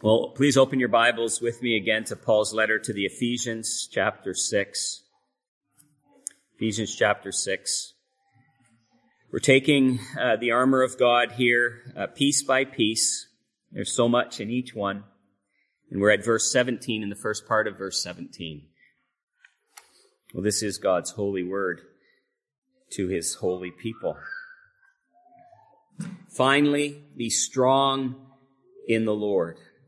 Well, please open your Bibles with me again to Paul's letter to the Ephesians, chapter 6. Ephesians, chapter 6. We're taking uh, the armor of God here, uh, piece by piece. There's so much in each one. And we're at verse 17 in the first part of verse 17. Well, this is God's holy word to his holy people. Finally, be strong in the Lord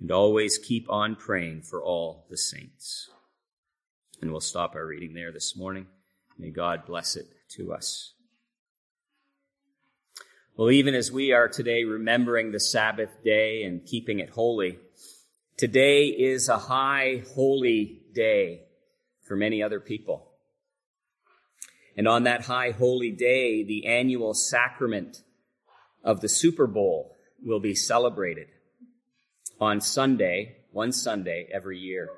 and always keep on praying for all the saints. And we'll stop our reading there this morning. May God bless it to us. Well, even as we are today remembering the Sabbath day and keeping it holy, today is a high holy day for many other people. And on that high holy day, the annual sacrament of the Super Bowl will be celebrated on Sunday, one Sunday every year.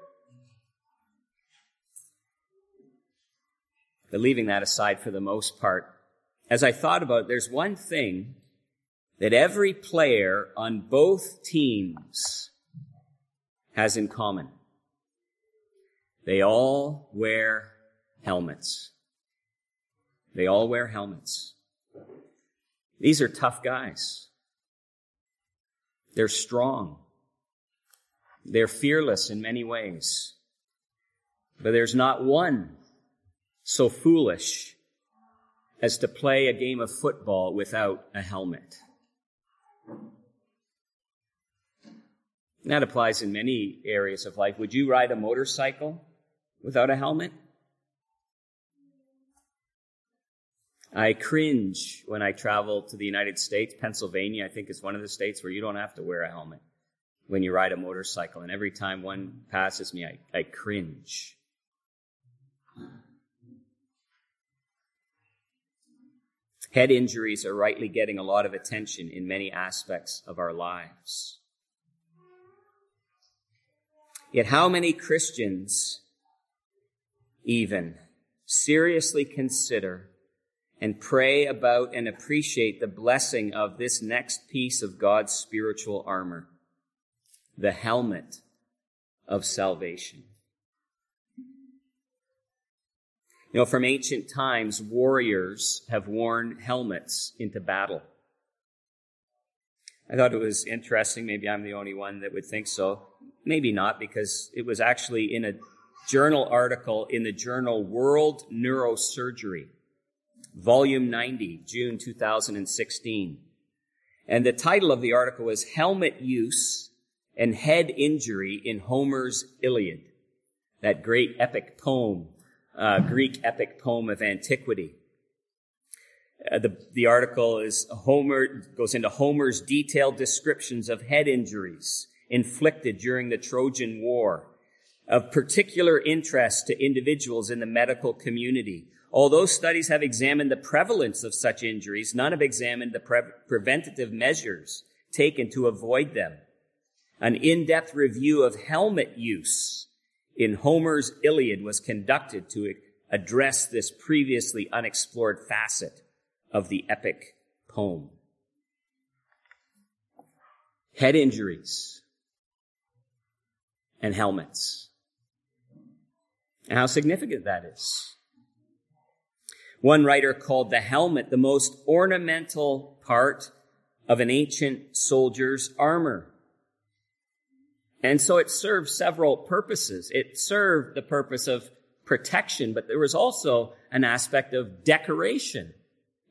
But leaving that aside for the most part, as I thought about it, there's one thing that every player on both teams has in common. They all wear helmets. They all wear helmets. These are tough guys. They're strong. They're fearless in many ways. But there's not one so foolish as to play a game of football without a helmet. That applies in many areas of life. Would you ride a motorcycle without a helmet? I cringe when I travel to the United States. Pennsylvania, I think, is one of the states where you don't have to wear a helmet when you ride a motorcycle. And every time one passes me, I, I cringe. Head injuries are rightly getting a lot of attention in many aspects of our lives. Yet, how many Christians even seriously consider and pray about and appreciate the blessing of this next piece of God's spiritual armor? The helmet of salvation. You know, from ancient times, warriors have worn helmets into battle. I thought it was interesting. Maybe I'm the only one that would think so. Maybe not, because it was actually in a journal article in the journal World Neurosurgery, volume 90, June 2016. And the title of the article was Helmet Use and head injury in Homer's Iliad, that great epic poem, uh, Greek epic poem of antiquity. Uh, the, the article is Homer goes into Homer's detailed descriptions of head injuries inflicted during the Trojan War, of particular interest to individuals in the medical community. Although studies have examined the prevalence of such injuries, none have examined the pre- preventative measures taken to avoid them an in-depth review of helmet use in Homer's Iliad was conducted to address this previously unexplored facet of the epic poem. Head injuries and helmets. And how significant that is. One writer called the helmet the most ornamental part of an ancient soldier's armor. And so it served several purposes. It served the purpose of protection, but there was also an aspect of decoration.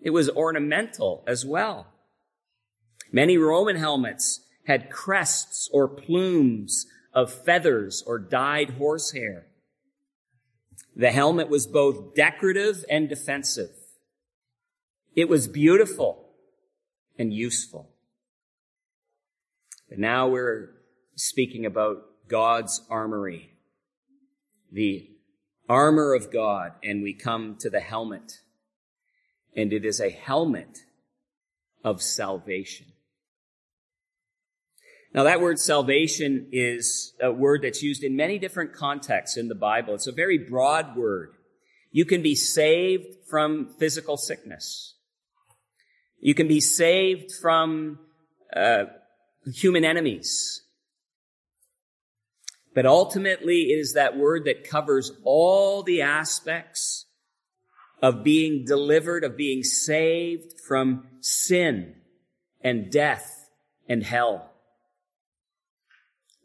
It was ornamental as well. Many Roman helmets had crests or plumes of feathers or dyed horsehair. The helmet was both decorative and defensive. It was beautiful and useful. But now we're speaking about God's armory, the armor of God, and we come to the helmet. And it is a helmet of salvation. Now that word salvation is a word that's used in many different contexts in the Bible. It's a very broad word. You can be saved from physical sickness. You can be saved from uh, human enemies. But ultimately, it is that word that covers all the aspects of being delivered, of being saved from sin and death and hell.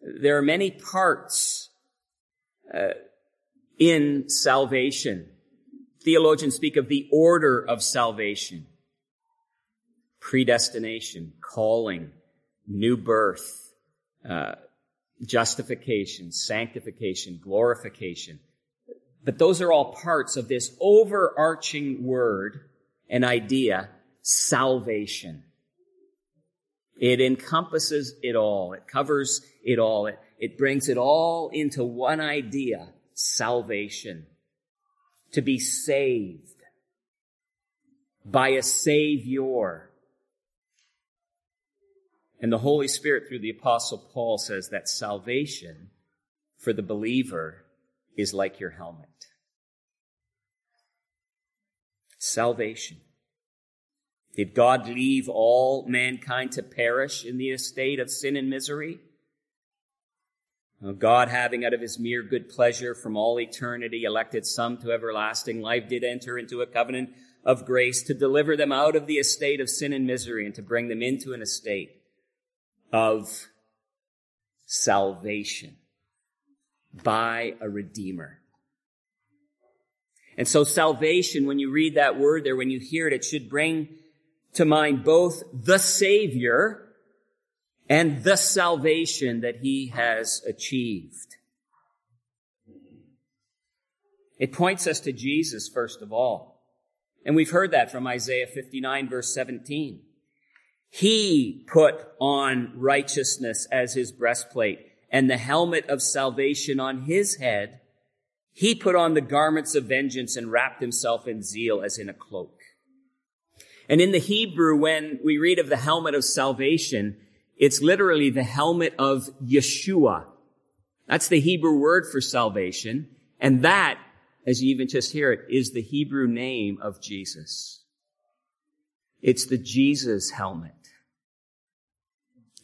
There are many parts uh, in salvation. Theologians speak of the order of salvation. Predestination, calling, new birth, uh, justification, sanctification, glorification. But those are all parts of this overarching word and idea, salvation. It encompasses it all. It covers it all. It, it brings it all into one idea, salvation. To be saved by a savior. And the Holy Spirit through the apostle Paul says that salvation for the believer is like your helmet. Salvation. Did God leave all mankind to perish in the estate of sin and misery? God, having out of his mere good pleasure from all eternity elected some to everlasting life, did enter into a covenant of grace to deliver them out of the estate of sin and misery and to bring them into an estate of salvation by a redeemer. And so salvation, when you read that word there, when you hear it, it should bring to mind both the Savior and the salvation that he has achieved. It points us to Jesus, first of all. And we've heard that from Isaiah 59 verse 17. He put on righteousness as his breastplate and the helmet of salvation on his head. He put on the garments of vengeance and wrapped himself in zeal as in a cloak. And in the Hebrew, when we read of the helmet of salvation, it's literally the helmet of Yeshua. That's the Hebrew word for salvation. And that, as you even just hear it, is the Hebrew name of Jesus. It's the Jesus helmet.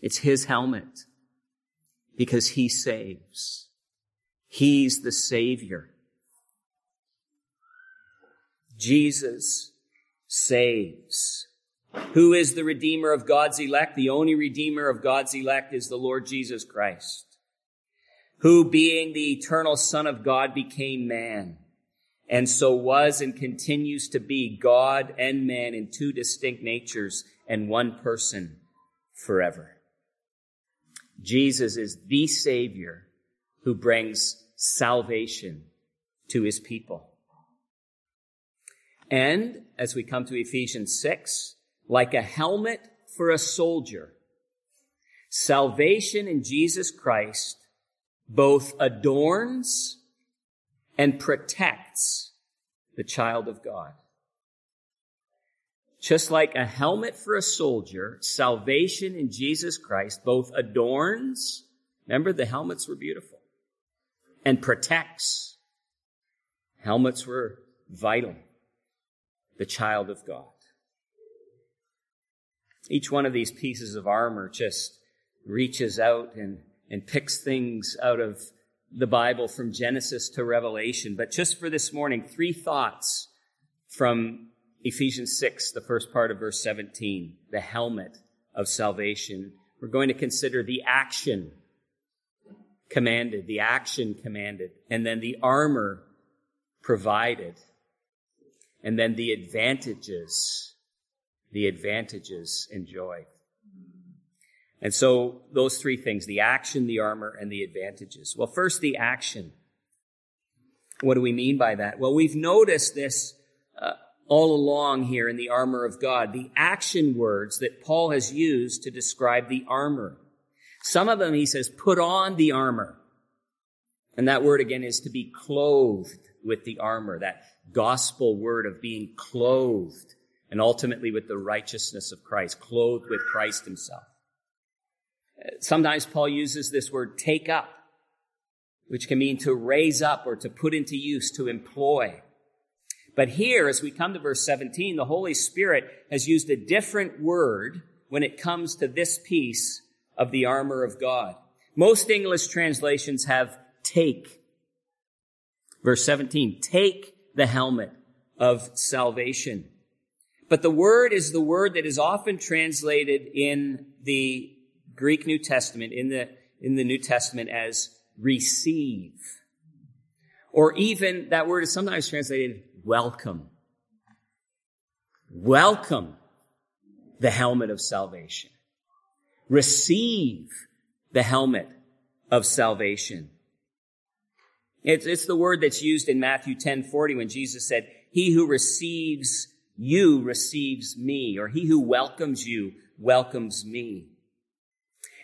It's his helmet because he saves. He's the savior. Jesus saves. Who is the Redeemer of God's elect? The only Redeemer of God's elect is the Lord Jesus Christ, who being the eternal Son of God became man, and so was and continues to be God and man in two distinct natures and one person forever. Jesus is the Savior who brings salvation to his people. And as we come to Ephesians 6, like a helmet for a soldier, salvation in Jesus Christ both adorns and protects the child of God. Just like a helmet for a soldier, salvation in Jesus Christ both adorns, remember the helmets were beautiful, and protects. Helmets were vital. The child of God. Each one of these pieces of armor just reaches out and, and picks things out of the Bible from Genesis to Revelation. But just for this morning, three thoughts from Ephesians 6, the first part of verse 17, the helmet of salvation. We're going to consider the action commanded, the action commanded, and then the armor provided, and then the advantages, the advantages enjoyed. And so those three things, the action, the armor, and the advantages. Well, first, the action. What do we mean by that? Well, we've noticed this uh, all along here in the armor of God, the action words that Paul has used to describe the armor. Some of them he says, put on the armor. And that word again is to be clothed with the armor, that gospel word of being clothed and ultimately with the righteousness of Christ, clothed with Christ himself. Sometimes Paul uses this word take up, which can mean to raise up or to put into use, to employ. But here, as we come to verse 17, the Holy Spirit has used a different word when it comes to this piece of the armor of God. Most English translations have take. Verse 17, take the helmet of salvation. But the word is the word that is often translated in the Greek New Testament, in the, in the New Testament as receive. Or even that word is sometimes translated welcome. Welcome the helmet of salvation. Receive the helmet of salvation. It's, it's the word that's used in Matthew 10 40 when Jesus said, He who receives you receives me, or he who welcomes you welcomes me.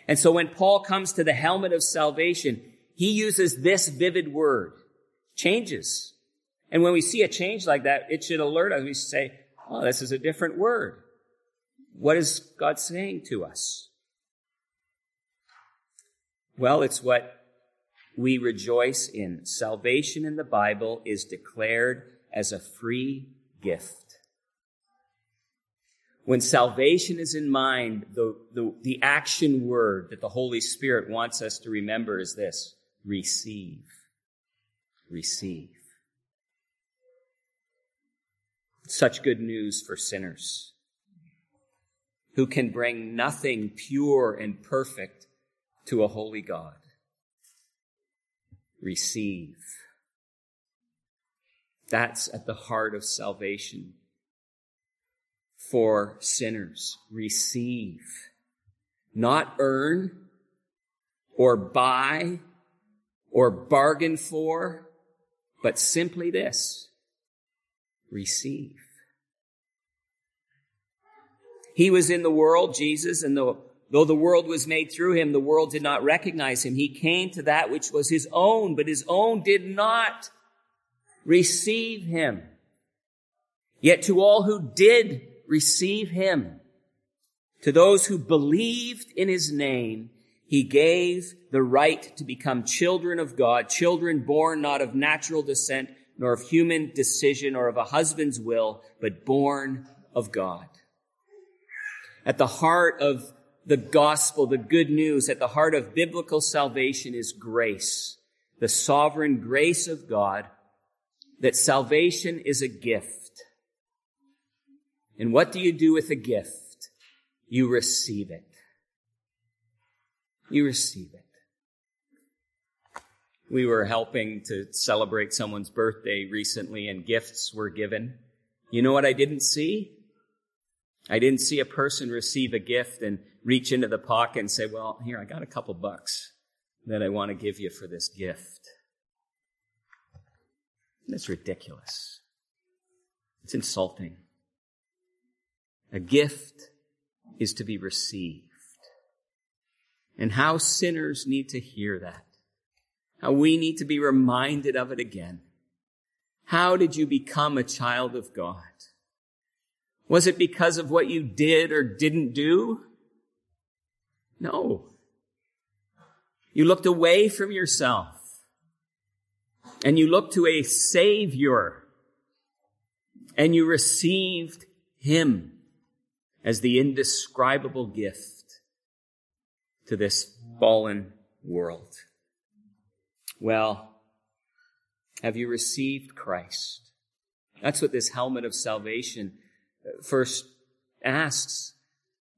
And so when Paul comes to the helmet of salvation, he uses this vivid word, changes. And when we see a change like that, it should alert us. We say, oh, this is a different word. What is God saying to us? Well, it's what we rejoice in. Salvation in the Bible is declared as a free gift. When salvation is in mind, the, the, the action word that the Holy Spirit wants us to remember is this receive. Receive. Such good news for sinners who can bring nothing pure and perfect to a holy God. Receive. That's at the heart of salvation for sinners. Receive. Not earn or buy or bargain for, but simply this. Receive. He was in the world, Jesus, and though, though the world was made through him, the world did not recognize him. He came to that which was his own, but his own did not receive him. Yet to all who did receive him. To those who believed in his name, he gave the right to become children of God, children born not of natural descent, nor of human decision or of a husband's will, but born of God. At the heart of the gospel, the good news, at the heart of biblical salvation is grace, the sovereign grace of God, that salvation is a gift. And what do you do with a gift? You receive it. You receive it. We were helping to celebrate someone's birthday recently and gifts were given. You know what I didn't see? I didn't see a person receive a gift and reach into the pocket and say, well, here, I got a couple bucks that I want to give you for this gift. That's ridiculous. It's insulting. A gift is to be received. And how sinners need to hear that. How we need to be reminded of it again. How did you become a child of God? Was it because of what you did or didn't do? No. You looked away from yourself and you looked to a savior and you received him as the indescribable gift to this fallen world. Well, have you received Christ? That's what this helmet of salvation uh, first asks,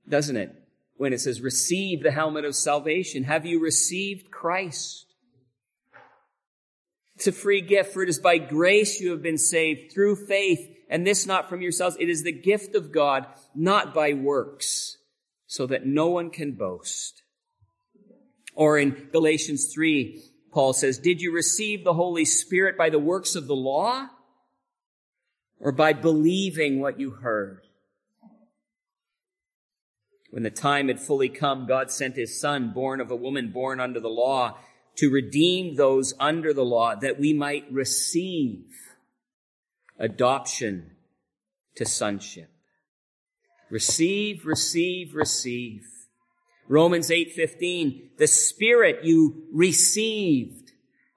doesn't it? When it says, receive the helmet of salvation. Have you received Christ? It's a free gift, for it is by grace you have been saved through faith, and this not from yourselves. It is the gift of God, not by works, so that no one can boast. Or in Galatians 3, Paul says, Did you receive the Holy Spirit by the works of the law? Or by believing what you heard? When the time had fully come, God sent his son, born of a woman born under the law, to redeem those under the law that we might receive adoption to sonship. Receive, receive, receive. Romans 8:15 the spirit you received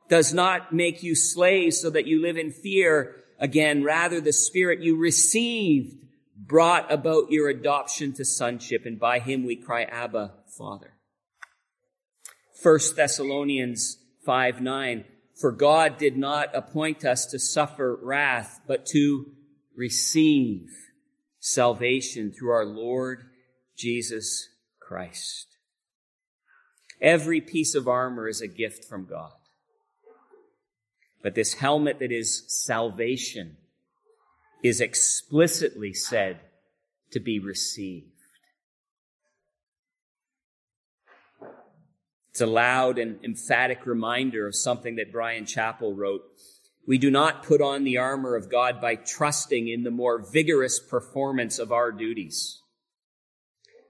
does not make you slaves so that you live in fear again rather the spirit you received brought about your adoption to sonship and by him we cry abba father 1 Thessalonians 5 9. For God did not appoint us to suffer wrath, but to receive salvation through our Lord Jesus Christ. Every piece of armor is a gift from God. But this helmet that is salvation is explicitly said to be received. It's a loud and emphatic reminder of something that Bryan Chapell wrote. We do not put on the armor of God by trusting in the more vigorous performance of our duties,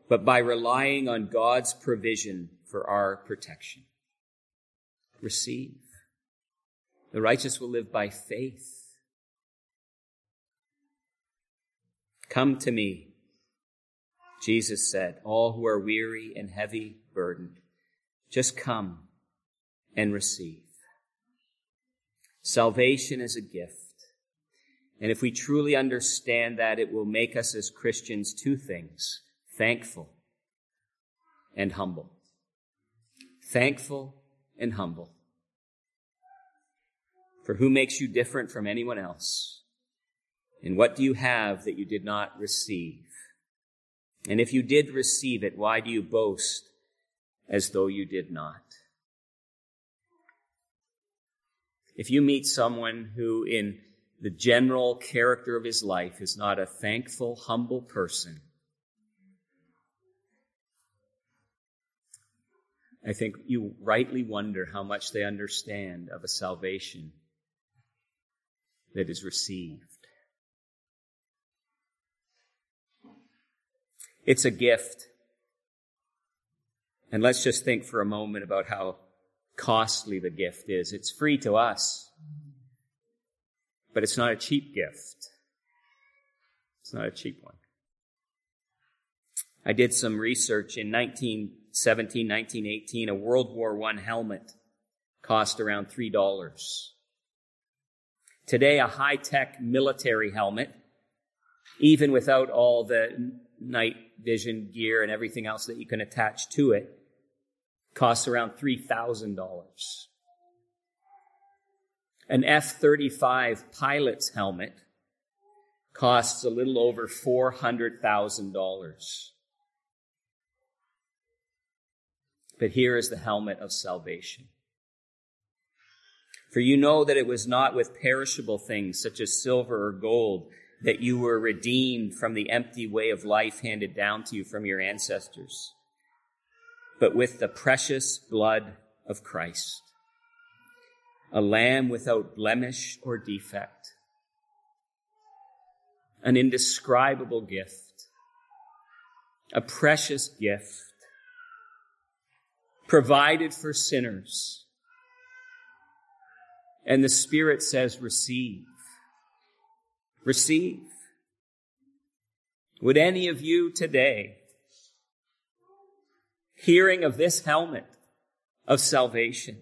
but by relying on God's provision for our protection. Receive. The righteous will live by faith. Come to me, Jesus said, all who are weary and heavy burdened just come and receive. Salvation is a gift. And if we truly understand that, it will make us as Christians two things thankful and humble. Thankful and humble. For who makes you different from anyone else? And what do you have that you did not receive? And if you did receive it, why do you boast as though you did not. If you meet someone who, in the general character of his life, is not a thankful, humble person, I think you rightly wonder how much they understand of a salvation that is received. It's a gift and let's just think for a moment about how costly the gift is. It's free to us, but it's not a cheap gift. It's not a cheap one. I did some research in 1917, 1918. A World War I helmet cost around $3. Today, a high-tech military helmet, even without all the night vision gear and everything else that you can attach to it, costs around $3,000. An F-35 pilot's helmet costs a little over $400,000. But here is the helmet of salvation. For you know that it was not with perishable things such as silver or gold that you were redeemed from the empty way of life handed down to you from your ancestors but with the precious blood of Christ, a lamb without blemish or defect, an indescribable gift, a precious gift, provided for sinners. And the Spirit says, receive. Receive. Would any of you today, hearing of this helmet of salvation,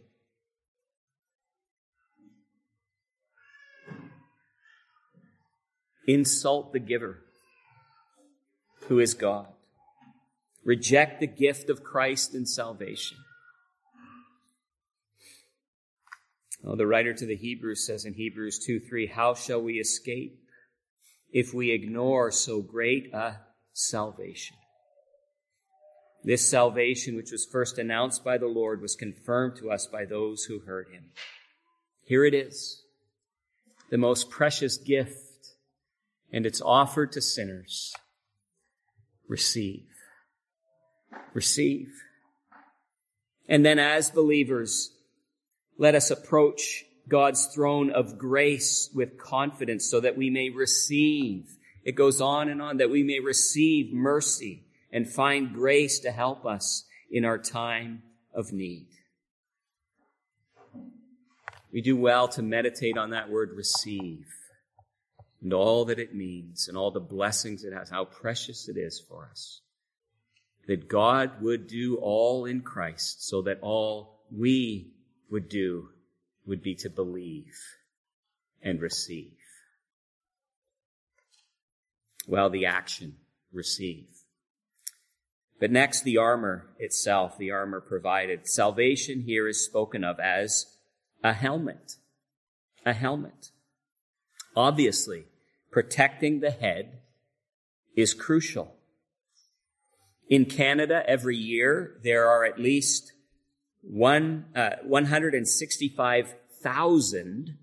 insult the giver who is God? Reject the gift of Christ and salvation. Well, the writer to the Hebrews says in Hebrews 2 3, How shall we escape if we ignore so great a salvation? This salvation, which was first announced by the Lord, was confirmed to us by those who heard him. Here it is, the most precious gift, and it's offered to sinners. Receive. Receive. And then as believers, let us approach God's throne of grace with confidence so that we may receive. It goes on and on that we may receive mercy and find grace to help us in our time of need. We do well to meditate on that word receive and all that it means and all the blessings it has, how precious it is for us. That God would do all in Christ so that all we would do would be to believe and receive. Well, the action, receive. But next, the armor itself, the armor provided. Salvation here is spoken of as a helmet. A helmet. Obviously, protecting the head is crucial. In Canada, every year, there are at least one, uh, 165,000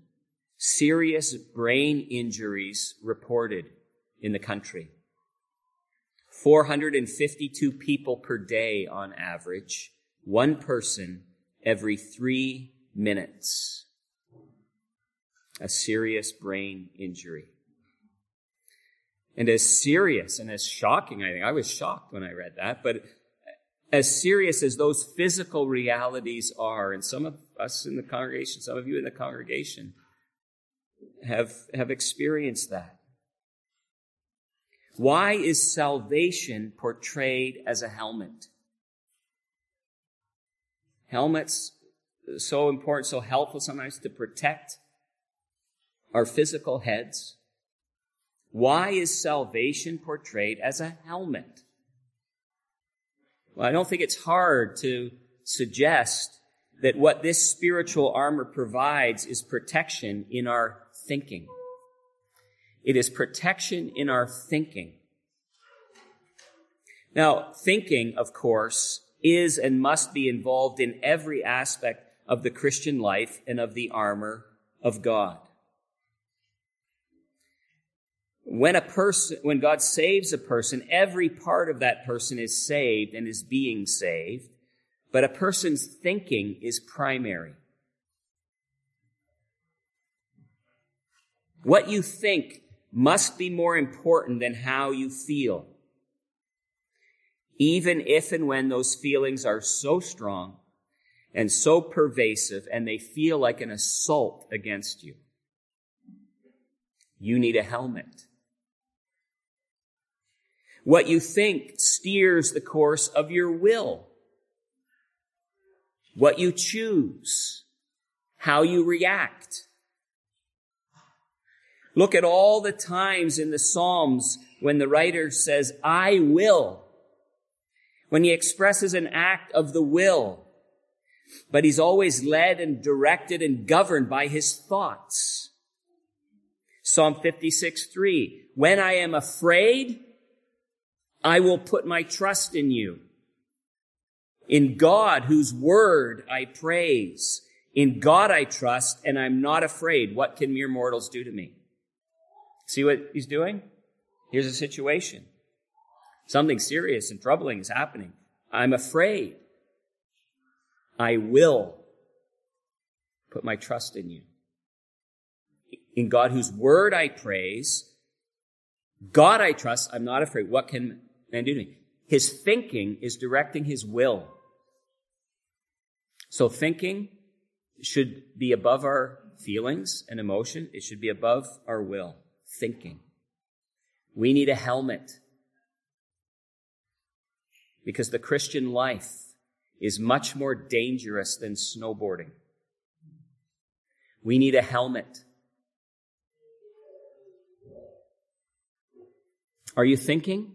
serious brain injuries reported in the country. 452 people per day on average, one person every three minutes. A serious brain injury. And as serious and as shocking, I think, I was shocked when I read that, but as serious as those physical realities are, and some of us in the congregation, some of you in the congregation have, have experienced that. Why is salvation portrayed as a helmet? Helmets so important, so helpful sometimes to protect our physical heads. Why is salvation portrayed as a helmet? Well, I don't think it's hard to suggest that what this spiritual armor provides is protection in our thinking. It is protection in our thinking. Now, thinking, of course, is and must be involved in every aspect of the Christian life and of the armor of God. When a person, when God saves a person, every part of that person is saved and is being saved, but a person's thinking is primary. What you think must be more important than how you feel. Even if and when those feelings are so strong and so pervasive and they feel like an assault against you, you need a helmet. What you think steers the course of your will. What you choose. How you react. Look at all the times in the Psalms when the writer says, I will. When he expresses an act of the will. But he's always led and directed and governed by his thoughts. Psalm 56, 3. When I am afraid, I will put my trust in you. In God, whose word I praise. In God I trust, and I'm not afraid. What can mere mortals do to me? See what he's doing? Here's a situation. Something serious and troubling is happening. I'm afraid. I will put my trust in you. In God, whose word I praise, God I trust, I'm not afraid. What can man do to me? His thinking is directing his will. So thinking should be above our feelings and emotion. It should be above our will. Thinking. We need a helmet. Because the Christian life is much more dangerous than snowboarding. We need a helmet. Are you thinking?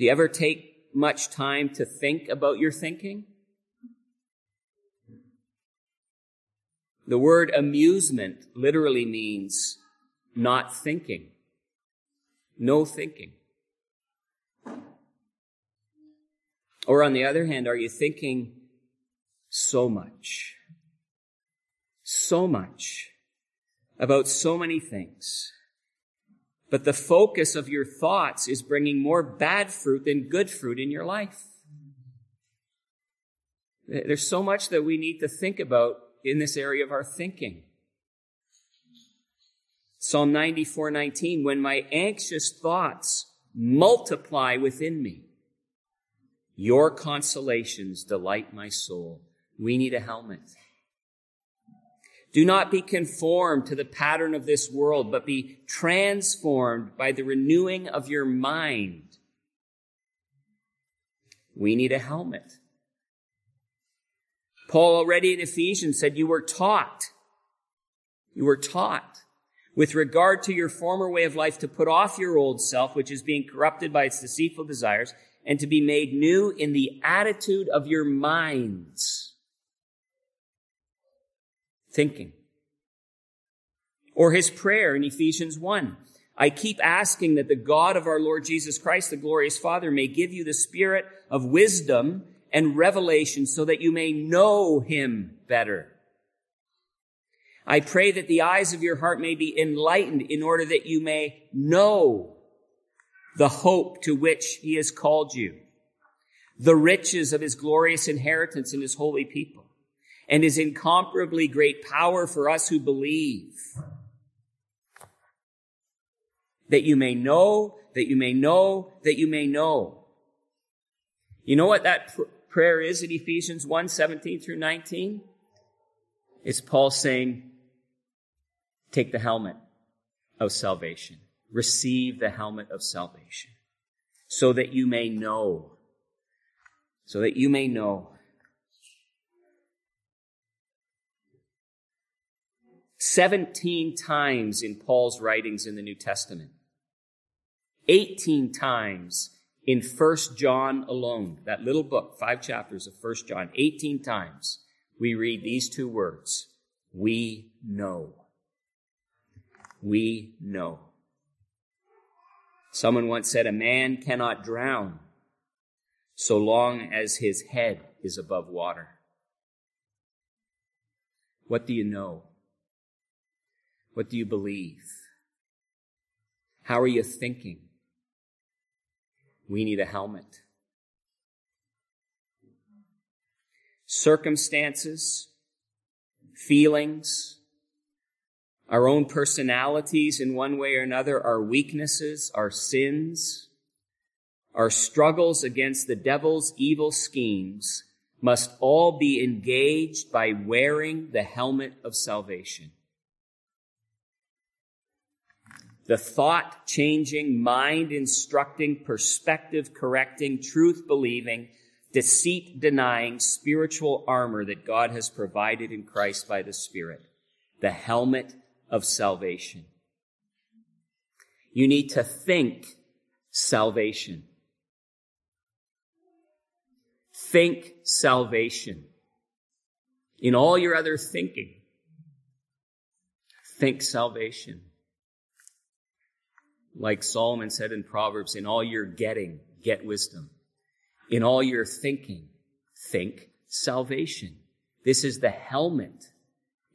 Do you ever take much time to think about your thinking? The word amusement literally means not thinking. No thinking. Or on the other hand, are you thinking so much? So much about so many things. But the focus of your thoughts is bringing more bad fruit than good fruit in your life. There's so much that we need to think about in this area of our thinking. Psalm 94:19 when my anxious thoughts multiply within me your consolations delight my soul we need a helmet do not be conformed to the pattern of this world but be transformed by the renewing of your mind we need a helmet Paul already in Ephesians said, You were taught. You were taught with regard to your former way of life to put off your old self, which is being corrupted by its deceitful desires, and to be made new in the attitude of your minds. Thinking. Or his prayer in Ephesians 1. I keep asking that the God of our Lord Jesus Christ, the glorious Father, may give you the spirit of wisdom and revelation so that you may know him better. I pray that the eyes of your heart may be enlightened in order that you may know the hope to which he has called you, the riches of his glorious inheritance in his holy people, and his incomparably great power for us who believe. That you may know, that you may know, that you may know. You know what that pr- prayer is in Ephesians 1 17 through 19? It's Paul saying, take the helmet of salvation. Receive the helmet of salvation so that you may know. So that you may know. Seventeen times in Paul's writings in the New Testament. Eighteen times in First John alone, that little book, five chapters of First John, 18 times, we read these two words. We know. We know. Someone once said, a man cannot drown so long as his head is above water. What do you know? What do you believe? How are you thinking? we need a helmet. Circumstances, feelings, our own personalities in one way or another, our weaknesses, our sins, our struggles against the devil's evil schemes must all be engaged by wearing the helmet of salvation the thought changing, mind instructing, perspective correcting, truth believing, deceit denying spiritual armor that God has provided in Christ by the Spirit. The helmet of salvation. You need to think salvation. Think salvation. In all your other thinking, think salvation. Like Solomon said in Proverbs, in all your getting, get wisdom. In all your thinking, think salvation. This is the helmet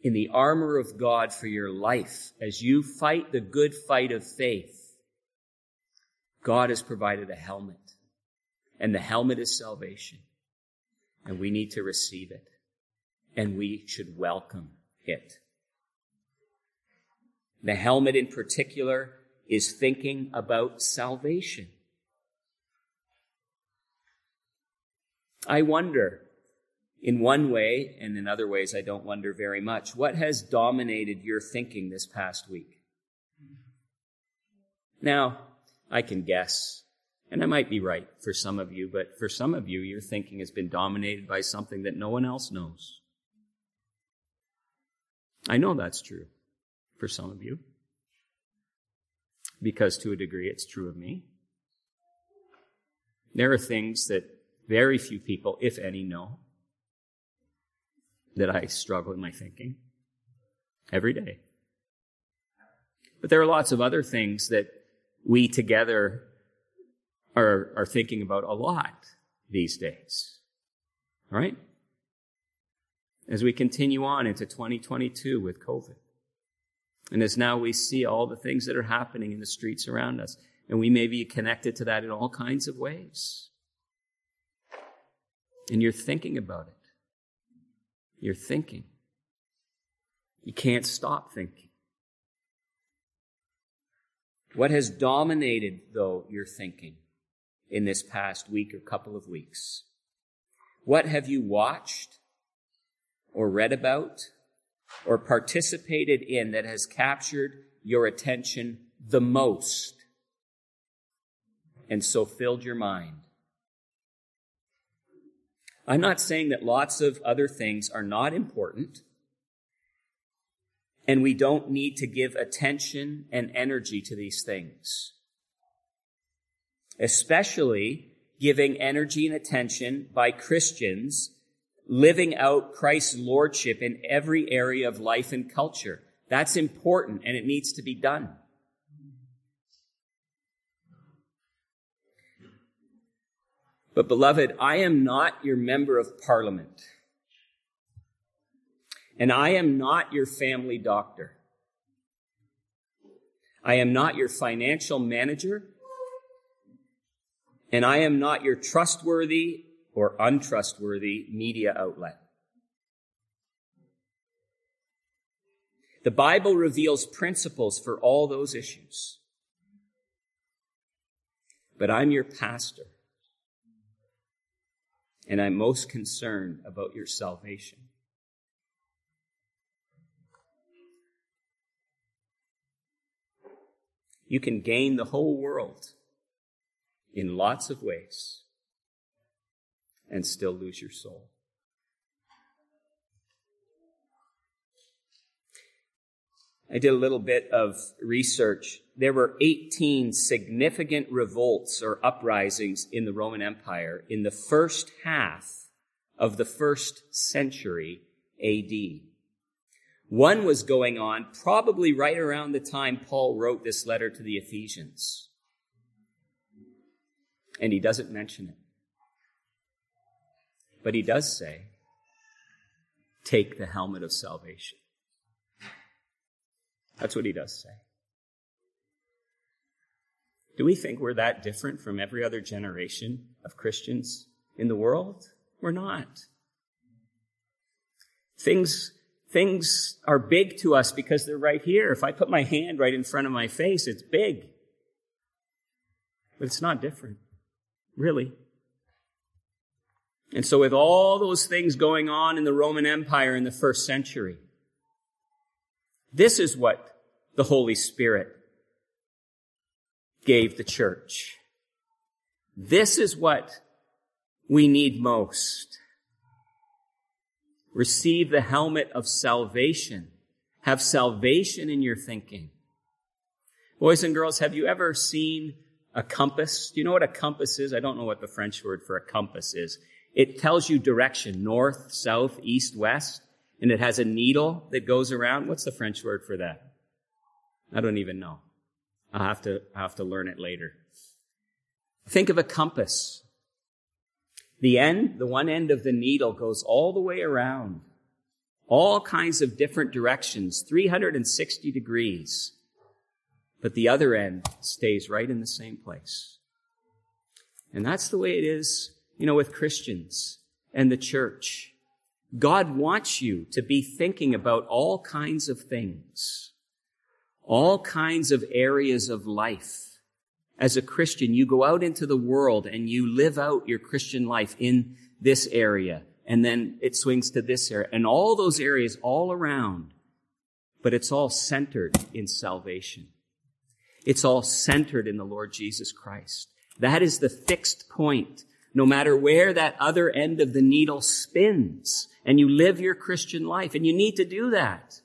in the armor of God for your life as you fight the good fight of faith. God has provided a helmet and the helmet is salvation and we need to receive it and we should welcome it. The helmet in particular is thinking about salvation. I wonder, in one way, and in other ways I don't wonder very much, what has dominated your thinking this past week? Now, I can guess, and I might be right for some of you, but for some of you, your thinking has been dominated by something that no one else knows. I know that's true for some of you because to a degree it's true of me. There are things that very few people, if any, know that I struggle in my thinking every day. But there are lots of other things that we together are, are thinking about a lot these days. All right? As we continue on into 2022 with COVID. And as now we see all the things that are happening in the streets around us, and we may be connected to that in all kinds of ways. And you're thinking about it. You're thinking. You can't stop thinking. What has dominated, though, your thinking in this past week or couple of weeks? What have you watched or read about or participated in that has captured your attention the most and so filled your mind? I'm not saying that lots of other things are not important and we don't need to give attention and energy to these things. Especially giving energy and attention by Christians living out Christ's lordship in every area of life and culture. That's important and it needs to be done. But beloved, I am not your member of parliament. And I am not your family doctor. I am not your financial manager. And I am not your trustworthy or untrustworthy media outlet. The Bible reveals principles for all those issues. But I'm your pastor. And I'm most concerned about your salvation. You can gain the whole world in lots of ways and still lose your soul. I did a little bit of research. There were 18 significant revolts or uprisings in the Roman Empire in the first half of the first century AD. One was going on probably right around the time Paul wrote this letter to the Ephesians. And he doesn't mention it. But he does say, take the helmet of salvation. That's what he does say. Do we think we're that different from every other generation of Christians in the world? We're not. Things, things are big to us because they're right here. If I put my hand right in front of my face, it's big. But it's not different. Really. And so with all those things going on in the Roman Empire in the first century, this is what the Holy Spirit gave the church. This is what we need most. Receive the helmet of salvation. Have salvation in your thinking. Boys and girls, have you ever seen a compass? Do you know what a compass is? I don't know what the French word for a compass is. It tells you direction, north, south, east, west, and it has a needle that goes around. What's the French word for that? I don't even know. I'll have to, I'll have to learn it later. Think of a compass. The end, the one end of the needle goes all the way around. All kinds of different directions, 360 degrees. But the other end stays right in the same place. And that's the way it is you know, with Christians and the church. God wants you to be thinking about all kinds of things, all kinds of areas of life. As a Christian, you go out into the world and you live out your Christian life in this area, and then it swings to this area, and all those areas all around, but it's all centered in salvation. It's all centered in the Lord Jesus Christ. That is the fixed point no matter where that other end of the needle spins. And you live your Christian life. And you need to do that.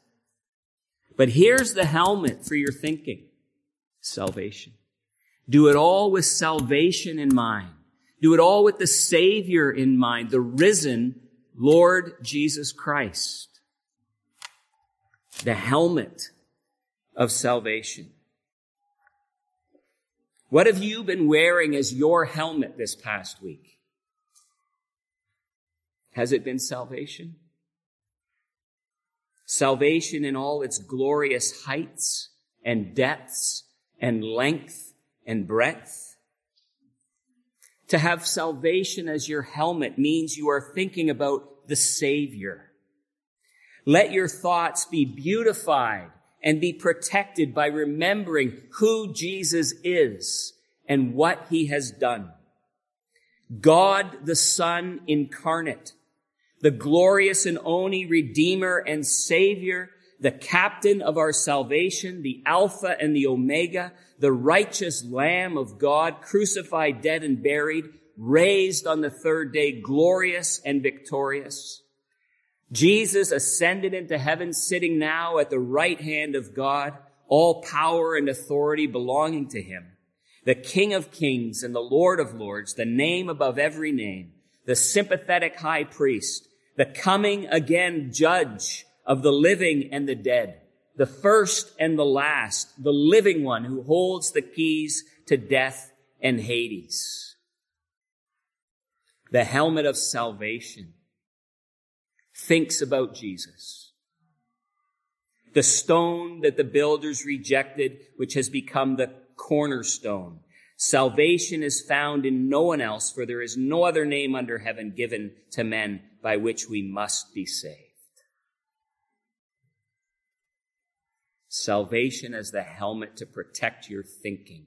But here's the helmet for your thinking. Salvation. Do it all with salvation in mind. Do it all with the Savior in mind, the risen Lord Jesus Christ. The helmet of salvation. What have you been wearing as your helmet this past week? Has it been salvation? Salvation in all its glorious heights and depths and length and breadth. To have salvation as your helmet means you are thinking about the Savior. Let your thoughts be beautified and be protected by remembering who Jesus is and what he has done. God the Son incarnate, the glorious and only Redeemer and Savior, the captain of our salvation, the Alpha and the Omega, the righteous Lamb of God, crucified, dead, and buried, raised on the third day, glorious and victorious. Jesus ascended into heaven, sitting now at the right hand of God, all power and authority belonging to him. The King of kings and the Lord of lords, the name above every name, the sympathetic high priest, the coming again judge of the living and the dead, the first and the last, the living one who holds the keys to death and Hades. The helmet of salvation thinks about Jesus. The stone that the builders rejected, which has become the cornerstone. Salvation is found in no one else, for there is no other name under heaven given to men by which we must be saved. Salvation as the helmet to protect your thinking.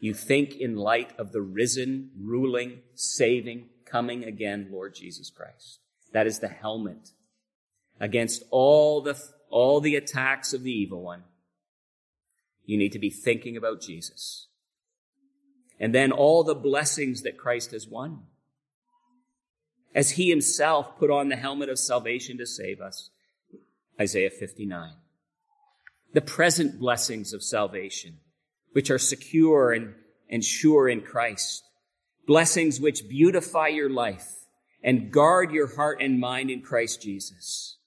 You think in light of the risen, ruling, saving, coming again Lord Jesus Christ. That is the helmet against all the, all the attacks of the evil one. You need to be thinking about Jesus. And then all the blessings that Christ has won. As he himself put on the helmet of salvation to save us. Isaiah 59. The present blessings of salvation, which are secure and, and sure in Christ. Blessings which beautify your life and guard your heart and mind in Christ Jesus.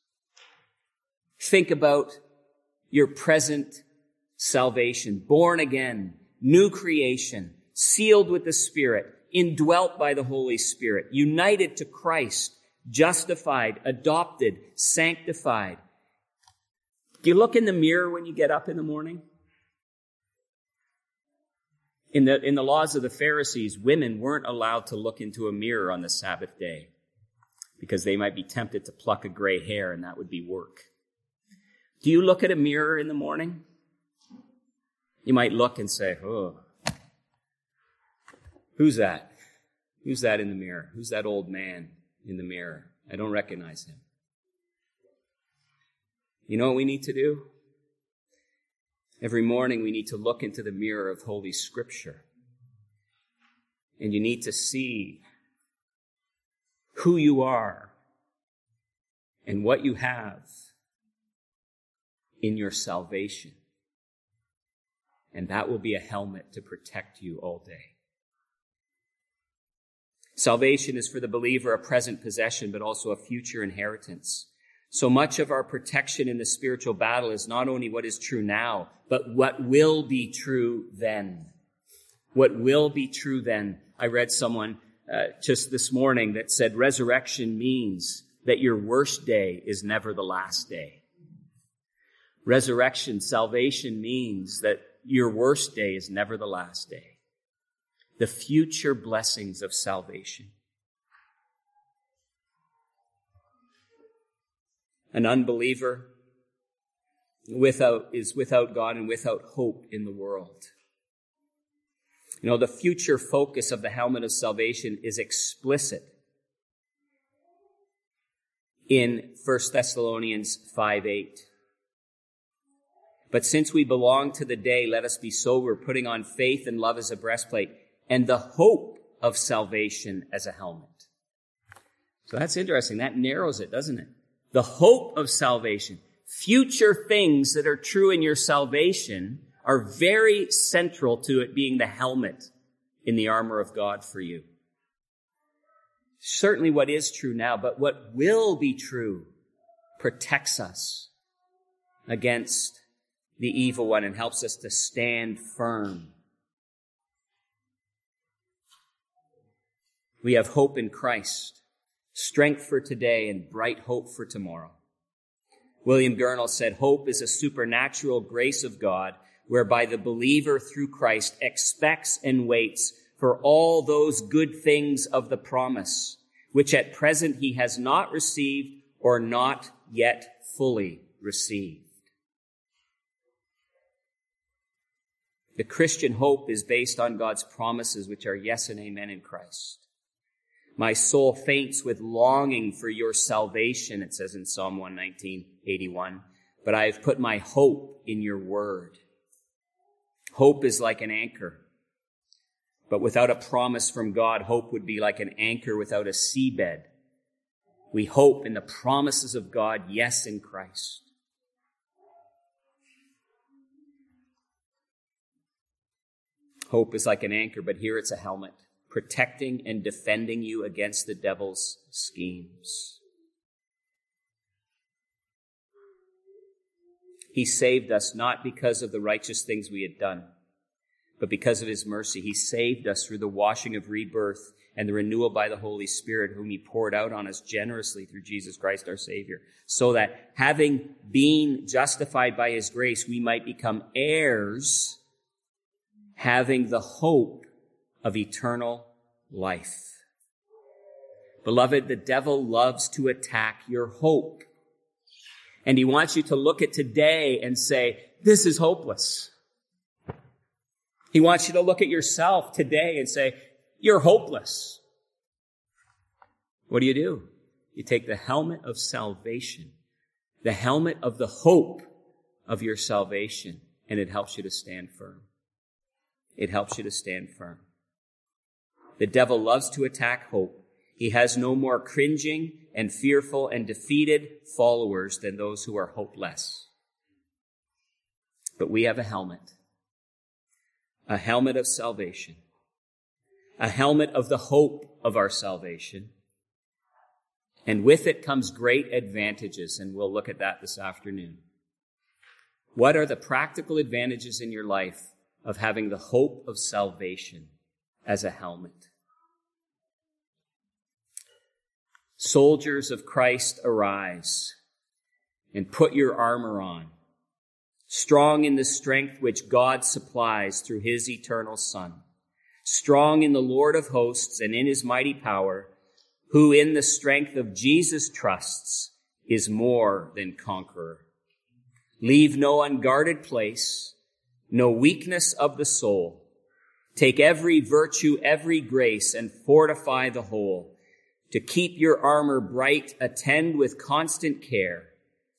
Think about your present salvation, born again, new creation, sealed with the Spirit, indwelt by the Holy Spirit, united to Christ, justified, adopted, sanctified. Do you look in the mirror when you get up in the morning? In the, in the laws of the Pharisees, women weren't allowed to look into a mirror on the Sabbath day because they might be tempted to pluck a gray hair and that would be work. Do you look at a mirror in the morning? You might look and say, oh, who's that? Who's that in the mirror? Who's that old man in the mirror? I don't recognize him. You know what we need to do? Every morning we need to look into the mirror of Holy Scripture. And you need to see who you are and what you have in your salvation. And that will be a helmet to protect you all day. Salvation is for the believer a present possession, but also a future inheritance. So much of our protection in the spiritual battle is not only what is true now, but what will be true then. What will be true then. I read someone uh, just this morning that said resurrection means that your worst day is never the last day. Resurrection, salvation means that your worst day is never the last day. The future blessings of salvation. An unbeliever without, is without God and without hope in the world. You know, the future focus of the helmet of salvation is explicit in 1 Thessalonians 5 8. But since we belong to the day, let us be sober, putting on faith and love as a breastplate, and the hope of salvation as a helmet. So that's interesting. That narrows it, doesn't it? The hope of salvation. future things that are true in your salvation are very central to it being the helmet in the armor of God for you. Certainly what is true now, but what will be true protects us against the evil one and helps us to stand firm. We have hope in Christ, strength for today and bright hope for tomorrow. William Gurnall said, hope is a supernatural grace of God whereby the believer through Christ expects and waits for all those good things of the promise, which at present he has not received or not yet fully received. The Christian hope is based on God's promises, which are yes and amen in Christ. My soul faints with longing for your salvation, it says in Psalm 119, 81. But I have put my hope in your word. Hope is like an anchor. But without a promise from God, hope would be like an anchor without a seabed. We hope in the promises of God, yes, in Christ. Hope is like an anchor, but here it's a helmet, protecting and defending you against the devil's schemes. He saved us not because of the righteous things we had done, but because of his mercy. He saved us through the washing of rebirth and the renewal by the Holy Spirit, whom he poured out on us generously through Jesus Christ our Savior, so that having been justified by his grace, we might become heirs, having the hope of eternal life. Beloved, the devil loves to attack your hope. And he wants you to look at today and say, this is hopeless. He wants you to look at yourself today and say, you're hopeless. What do you do? You take the helmet of salvation, the helmet of the hope of your salvation, and it helps you to stand firm. It helps you to stand firm. The devil loves to attack hope. He has no more cringing and fearful and defeated followers than those who are hopeless. But we have a helmet, a helmet of salvation, a helmet of the hope of our salvation. And with it comes great advantages, and we'll look at that this afternoon. What are the practical advantages in your life of having the hope of salvation as a helmet? Soldiers of Christ, arise and put your armor on, strong in the strength which God supplies through his eternal Son, strong in the Lord of hosts and in his mighty power, who in the strength of Jesus trusts is more than conqueror. Leave no unguarded place, no weakness of the soul. Take every virtue, every grace, and fortify the whole to keep your armor bright, attend with constant care,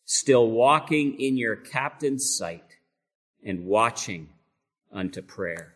still walking in your captain's sight and watching unto prayer.